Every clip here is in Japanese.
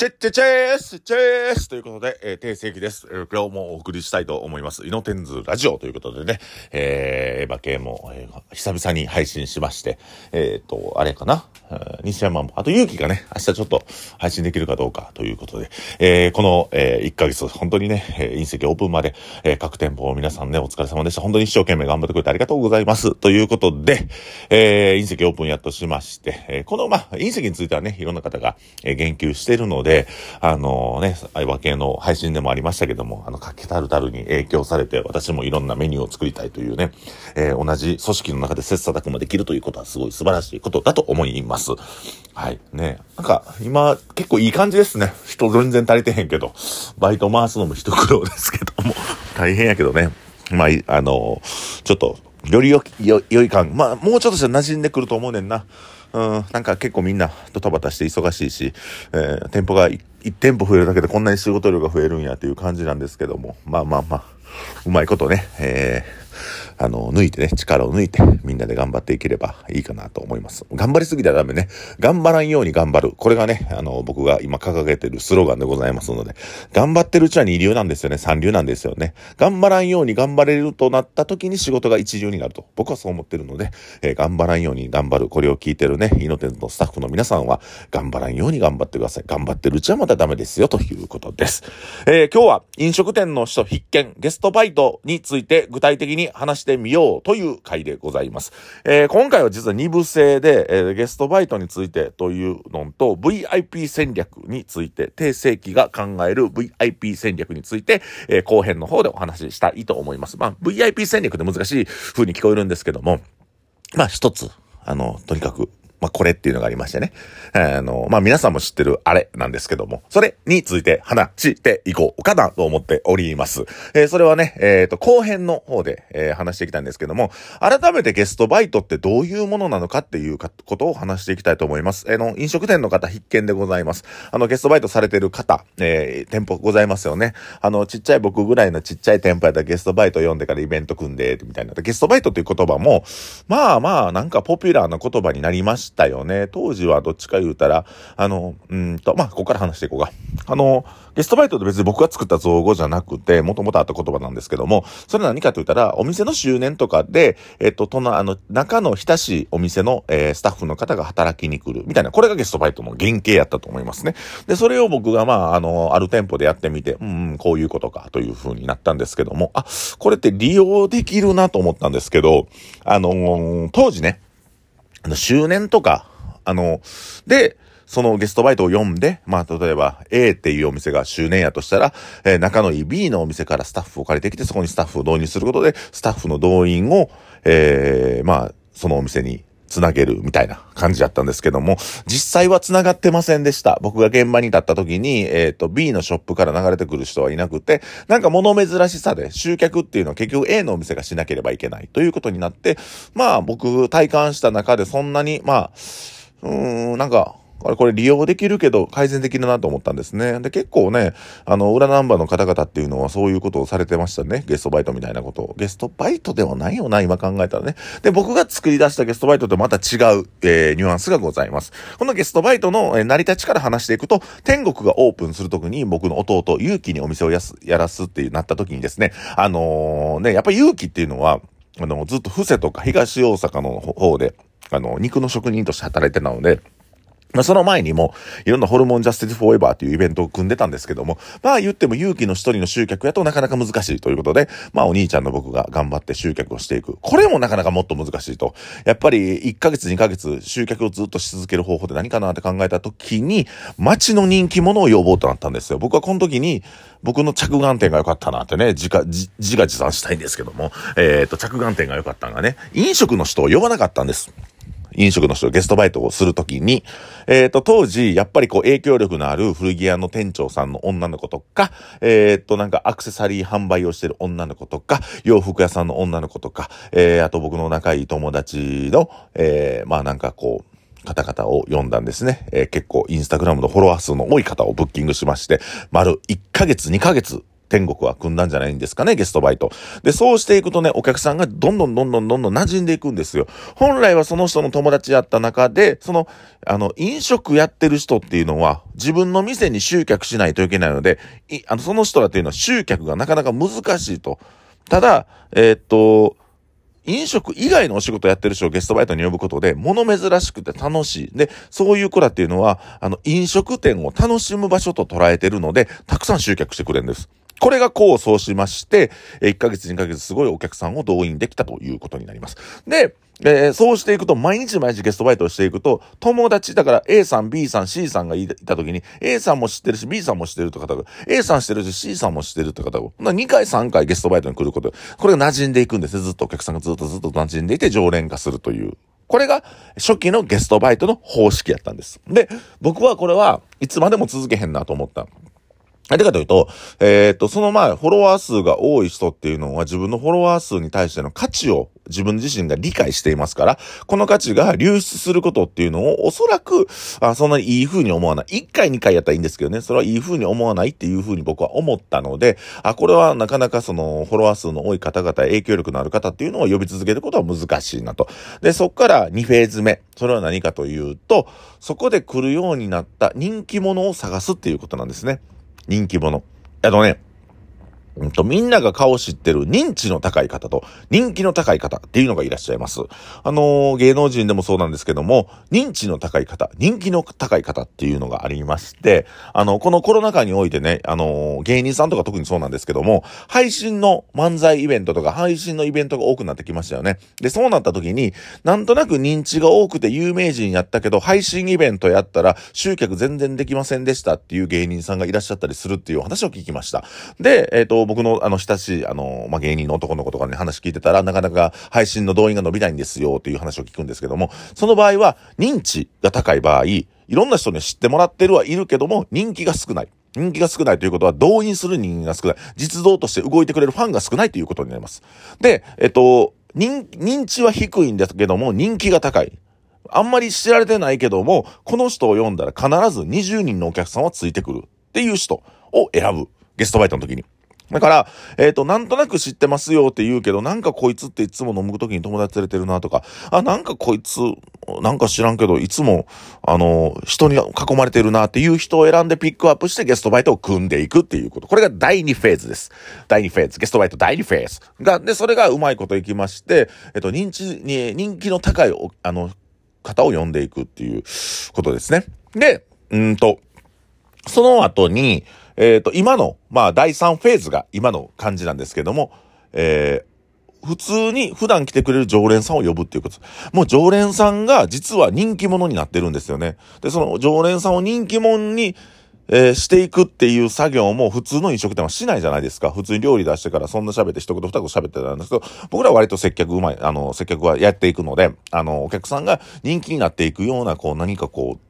チェッチェチェースチェースということで、えー、定世紀です、えー。今日もお送りしたいと思います。イノテンズラジオということでね、えー、エヴァ系も、えー、久々に配信しまして、えっ、と、あれかな、西山も、あと勇気がね、明日ちょっと配信できるかどうかということで、えー、この、えー、1ヶ月、本当にね、隕石オープンまで、えー、各店舗皆さんね、お疲れ様でした。本当に一生懸命頑張ってくれてありがとうございます。ということで、えー、隕石オープンやっとしまして、えー、この、まあ、隕石についてはね、いろんな方が、えー、言及しているので、で、あのね、相葉系の配信でもありましたけども、あの、かけたるたるに影響されて、私もいろんなメニューを作りたいというね、えー、同じ組織の中で切磋琢磨できるということはすごい素晴らしいことだと思います。はい。ね。なんか、今、結構いい感じですね。人全然足りてへんけど、バイト回すのも一苦労ですけども、大変やけどね。まあ、あの、ちょっと、よりよ、よ、良い感、まあ、もうちょっとしたら馴染んでくると思うねんな。うん、なんか結構みんなドタバタして忙しいし、えー、店舗が1店舗増えるだけでこんなに仕事量が増えるんやという感じなんですけども、まあまあまあ、うまいことね、えーあの、抜いてね、力を抜いて、みんなで頑張っていければいいかなと思います。頑張りすぎたらダメね。頑張らんように頑張る。これがね、あの、僕が今掲げてるスローガンでございますので、頑張ってるうちは二流なんですよね。三流なんですよね。頑張らんように頑張れるとなった時に仕事が一流になると。僕はそう思ってるので、えー、頑張らんように頑張る。これを聞いてるね、イノテンのスタッフの皆さんは、頑張らんように頑張ってください。頑張ってるうちはまだダメですよ、ということです。えー、今日は飲食店の人必見、ゲストバイトについて具体的に話しててみようという回でございます。えー、今回は実は2部制で、えー、ゲストバイトについてというのと VIP 戦略について、定世紀が考える VIP 戦略について、えー、後編の方でお話ししたいと思います。まあ、VIP 戦略って難しい風に聞こえるんですけども、まあ一つ、あの、とにかくまあ、これっていうのがありましてね。あの、まあ、皆さんも知ってるあれなんですけども、それについて話していこうかなと思っております。えー、それはね、えっ、ー、と、後編の方で、えー、話していきたいんですけども、改めてゲストバイトってどういうものなのかっていうことを話していきたいと思います。えの、飲食店の方必見でございます。あの、ゲストバイトされてる方、え店舗ございますよね。あの、ちっちゃい僕ぐらいのちっちゃい店舗やったらゲストバイト読んでからイベント組んで、みたいな。ゲストバイトっていう言葉も、まあまあ、なんかポピュラーな言葉になりましたよね。当時はどっちか言うたら、あの、うんと、まあ、ここから話していこうか。あの、ゲストバイトって別に僕が作った造語じゃなくて、もともとあった言葉なんですけども、それ何かと言ったら、お店の周年とかで、えっと、との、あの、中の親しいお店の、えー、スタッフの方が働きに来る、みたいな、これがゲストバイトの原型やったと思いますね。で、それを僕が、まあ、あの、ある店舗でやってみて、うん、うん、こういうことか、という風になったんですけども、あ、これって利用できるなと思ったんですけど、あのー、当時ね、あの、周年とか、あの、で、そのゲストバイトを読んで、まあ、例えば A っていうお店が周年やとしたら、えー、仲のいい B のお店からスタッフを借りてきて、そこにスタッフを導入することで、スタッフの動員を、えー、まあ、そのお店につなげるみたいな感じだったんですけども、実際は繋がってませんでした。僕が現場に立った時に、えっ、ー、と、B のショップから流れてくる人はいなくて、なんか物珍しさで集客っていうのは結局 A のお店がしなければいけないということになって、まあ僕体感した中でそんなに、まあ、うーん、なんか、あれこれ利用できるけど改善できるなと思ったんですね。で、結構ね、あの、裏ナンバーの方々っていうのはそういうことをされてましたね。ゲストバイトみたいなことを。ゲストバイトではないよな、今考えたらね。で、僕が作り出したゲストバイトとまた違う、えー、ニュアンスがございます。このゲストバイトの、えー、成り立ちから話していくと、天国がオープンするときに僕の弟、勇気にお店をやす、やらすっていうなった時にですね、あのー、ね、やっぱり勇気っていうのは、あの、ずっと布施とか東大阪の方で、あの、肉の職人として働いてたので、まあ、その前にも、いろんなホルモンジャスティスフォーエバーというイベントを組んでたんですけども、まあ言っても勇気の一人の集客やとなかなか難しいということで、まあお兄ちゃんの僕が頑張って集客をしていく。これもなかなかもっと難しいと。やっぱり1ヶ月2ヶ月集客をずっとし続ける方法で何かなって考えた時に、街の人気者を呼ぼうとなったんですよ。僕はこの時に、僕の着眼点が良かったなってね、自家、自画自賛したいんですけども、えっ、ー、と、着眼点が良かったのがね、飲食の人を呼ばなかったんです。飲食の人、ゲストバイトをするときに、えっ、ー、と、当時、やっぱりこう、影響力のある古着屋の店長さんの女の子とか、えっ、ー、と、なんかアクセサリー販売をしてる女の子とか、洋服屋さんの女の子とか、えー、あと僕の仲いい友達の、えー、まあなんかこう、方々を読んだんですね。えー、結構インスタグラムのフォロワー数の多い方をブッキングしまして、丸1ヶ月、2ヶ月天国は組んだんじゃないんですかね、ゲストバイト。で、そうしていくとね、お客さんがどんどんどんどんどんどん馴染んでいくんですよ。本来はその人の友達やった中で、その、あの、飲食やってる人っていうのは、自分の店に集客しないといけないので、いあの、その人らっていうのは集客がなかなか難しいと。ただ、えー、っと、飲食以外のお仕事やってる人をゲストバイトに呼ぶことで、物珍しくて楽しい。で、そういう子らっていうのは、あの、飲食店を楽しむ場所と捉えてるので、たくさん集客してくれるんです。これが功を奏しまして、1ヶ月2ヶ月すごいお客さんを動員できたということになります。で、えー、そうしていくと、毎日毎日ゲストバイトをしていくと、友達、だから A さん、B さん、C さんがいた時に、A さんも知ってるし、B さんも知ってるって方が、A さん知ってるし、C さんも知ってるって方が、2回3回ゲストバイトに来ること、これが馴染んでいくんですね。ずっとお客さんがずっとずっと馴染んでいて常連化するという。これが初期のゲストバイトの方式やったんです。で、僕はこれはいつまでも続けへんなと思った。なんでかというと、えっ、と、そのまあ、フォロワー数が多い人っていうのは自分のフォロワー数に対しての価値を自分自身が理解していますから、この価値が流出することっていうのをおそらく、あそんなにいい風に思わない。1回2回やったらいいんですけどね、それはいい風に思わないっていう風に僕は思ったので、あ、これはなかなかそのフォロワー数の多い方々、影響力のある方っていうのを呼び続けることは難しいなと。で、そっから2フェーズ目。それは何かというと、そこで来るようになった人気者を探すっていうことなんですね。人気者。あとね、うんと、みんなが顔知ってる認知の高い方と人気の高い方っていうのがいらっしゃいます。あのー、芸能人でもそうなんですけども、認知の高い方、人気の高い方っていうのがありまして、あの、このコロナ禍においてね、あのー、芸人さんとか特にそうなんですけども、配信の漫才イベントとか配信のイベントが多くなってきましたよね。で、そうなった時に、なんとなく認知が多くて有名人やったけど、配信イベントやったら集客全然できませんでしたっていう芸人さんがいらっしゃったりするっていう話を聞きました。で、えっ、ー、と、僕のあの親しい、あの、まあ、芸人の男の子とかに話聞いてたら、なかなか配信の動員が伸びないんですよっていう話を聞くんですけども、その場合は認知が高い場合、いろんな人に知ってもらってるはいるけども、人気が少ない。人気が少ないということは、動員する人間が少ない。実動として動いてくれるファンが少ないということになります。で、えっと、認、認知は低いんですけども、人気が高い。あんまり知られてないけども、この人を読んだら必ず20人のお客さんはついてくるっていう人を選ぶ。ゲストバイトの時に。だから、えっ、ー、と、なんとなく知ってますよって言うけど、なんかこいつっていつも飲む時に友達連れてるなとか、あ、なんかこいつ、なんか知らんけど、いつも、あの、人に囲まれてるなっていう人を選んでピックアップしてゲストバイトを組んでいくっていうこと。これが第2フェーズです。第2フェーズ。ゲストバイト第2フェーズ。が、で、それがうまいこといきまして、えっ、ー、と、認知に、人気の高い、あの、方を呼んでいくっていうことですね。で、うんと、その後に、えっ、ー、と、今の、まあ、第3フェーズが今の感じなんですけども、えー、普通に普段来てくれる常連さんを呼ぶっていうこと。もう常連さんが実は人気者になってるんですよね。で、その常連さんを人気者に、えー、していくっていう作業も普通の飲食店はしないじゃないですか。普通に料理出してからそんな喋って一言二言喋ってたんですけど、僕らは割と接客うまい、あの、接客はやっていくので、あの、お客さんが人気になっていくような、こう何かこう、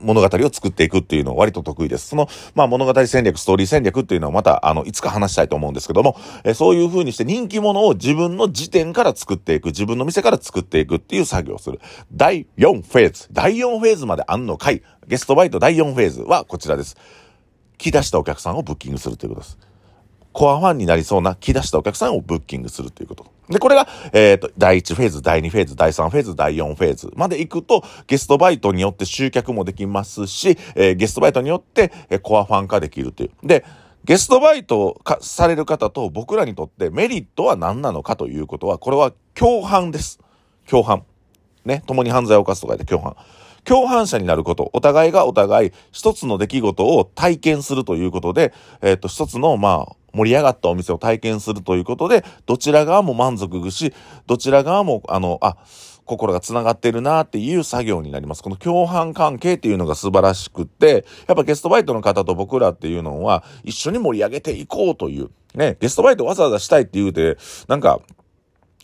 物語を作っていくっていうのは割と得意です。その、まあ物語戦略、ストーリー戦略っていうのはまた、あの、いつか話したいと思うんですけども、えそういう風にして人気者を自分の時点から作っていく、自分の店から作っていくっていう作業をする。第4フェーズ。第4フェーズまであんの回。ゲストバイト第4フェーズはこちらです。来出したお客さんをブッキングするということです。コアファンになりそうな来出したお客さんをブッキングするということ。で、これが、えっ、ー、と、第1フェーズ、第2フェーズ、第3フェーズ、第4フェーズまで行くと、ゲストバイトによって集客もできますし、えー、ゲストバイトによって、えー、コアファン化できるという。で、ゲストバイトかされる方と僕らにとってメリットは何なのかということは、これは共犯です。共犯。ね、共に犯罪を犯すとか言って共犯。共犯者になること、お互いがお互い一つの出来事を体験するということで、えっ、ー、と、一つの、まあ、盛り上がったお店を体験するということで、どちら側も満足し、どちら側も、あの、あ、心が繋がってるなっていう作業になります。この共犯関係っていうのが素晴らしくって、やっぱゲストバイトの方と僕らっていうのは一緒に盛り上げていこうという、ね、ゲストバイトわざわざしたいって言うて、なんか、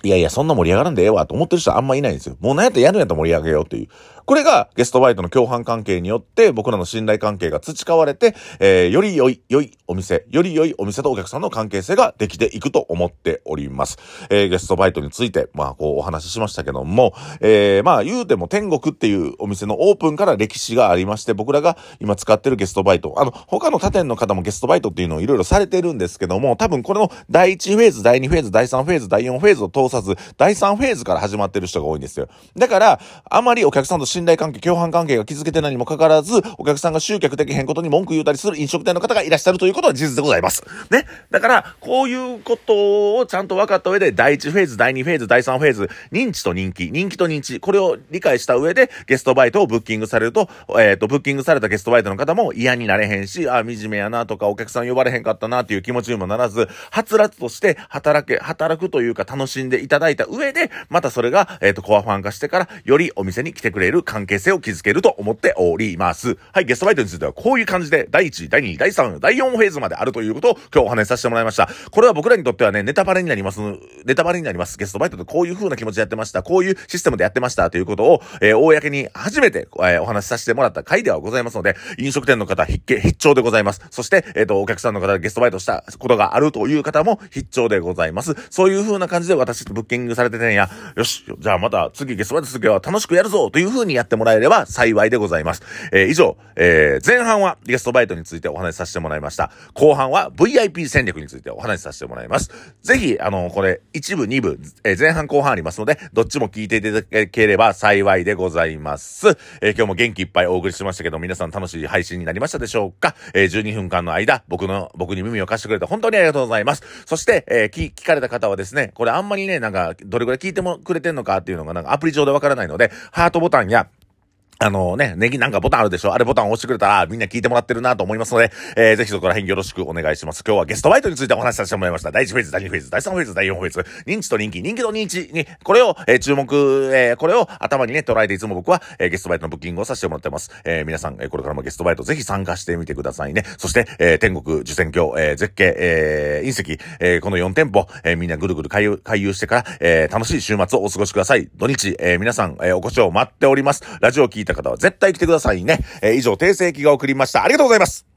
いやいや、そんな盛り上がらんでええわと思ってる人はあんまいないんですよ。もう何やったらやるんやったら盛り上げようっていうこれがゲストバイトの共犯関係によって僕らの信頼関係が培われて、えー、より良い、良いお店、より良いお店とお客さんの関係性ができていくと思っております。えー、ゲストバイトについて、まあ、こうお話ししましたけども、えー、まあ、言うても天国っていうお店のオープンから歴史がありまして、僕らが今使ってるゲストバイト、あの、他の他店の方もゲストバイトっていうのをいろいろされてるんですけども、多分これの第1フェーズ、第2フェーズ、第3フェーズ、第4フェーズを通さず、第3フェーズから始まってる人が多いんですよ。だから、あまりお客さんと信頼関係、共犯関係が築けてないにもかかわらず、お客さんが集客できへんことに文句言うたりする飲食店の方がいらっしゃるということは事実でございます。ね。だから、こういうことをちゃんと分かった上で、第1フェーズ、第2フェーズ、第3フェーズ、認知と人気、人気と認知、これを理解した上で、ゲストバイトをブッキングされると、えっ、ー、と、ブッキングされたゲストバイトの方も嫌になれへんし、ああ、惨めやなとか、お客さん呼ばれへんかったなっていう気持ちにもならず、はつらつとして働け、働くというか楽しんでいただいた上で、またそれが、えっ、ー、と、コアファン化してから、よりお店に来てくれる関係性を築けると思っております。はい、ゲストバイトについてはこういう感じで、第1、第2、第3、第4フェーズまであるということを今日お話しさせてもらいました。これは僕らにとってはね、ネタバレになります。ネタバレになります。ゲストバイトでこういう風な気持ちでやってました。こういうシステムでやってましたということを、えー、公に初めて、えー、お話しさせてもらった回ではございますので、飲食店の方必見、必聴でございます。そして、えっ、ー、と、お客さんの方でゲストバイトしたことがあるという方も必聴でございます。そういう風な感じで私とブッキングされててんや、よし、じゃあまた次ゲストバイトするけは楽しくやるぞという風にやってもらえれば幸いでございます。えー、以上、えー、前半はゲストバイトについてお話しさせてもらいました。後半は VIP 戦略についてお話しさせてもらいます。ぜひ、あの、これ、1部、2部、えー、前半後半ありますので、どっちも聞いていただければ幸いでございます。えー、今日も元気いっぱいお送りしましたけど、皆さん楽しい配信になりましたでしょうか？えー、12分間の間、僕の、僕に耳を貸してくれて本当にありがとうございます。そして、えー、聞、聞かれた方はですね、これあんまりね、なんか、どれぐらい聞いてもくれてんのかっていうのが、なんかアプリ上でわからないので、ハートボタンや、あのね、ネギなんかボタンあるでしょ？あれボタン押してくれたらみんな聞いてもらってるなと思いますので、えー、ぜひそこら辺よろしくお願いします。今日はゲストバイトについてお話しさせてもらいました。第1フェーズ、第2フェーズ、第3フェーズ、第4フェーズ、認知と人気、人気と認知に、これを、えー、注目、えー、これを頭にね、捉えていつも僕は、えー、ゲストバイトのブッキングをさせてもらってます。えー、皆さん、えー、これからもゲストバイトぜひ参加してみてくださいね。そして、えー、天国、受選橋、えー、絶景、えー、隕石、えー、この4店舗、えー、みんなぐるぐる回遊、回遊してから、えー、楽しい週末をお過ごしください。土日、えー、皆さん、えー、お越しを待っております。ラジオを聞いた方は絶対来てくださいね。えー、以上、訂正記が送りました。ありがとうございます。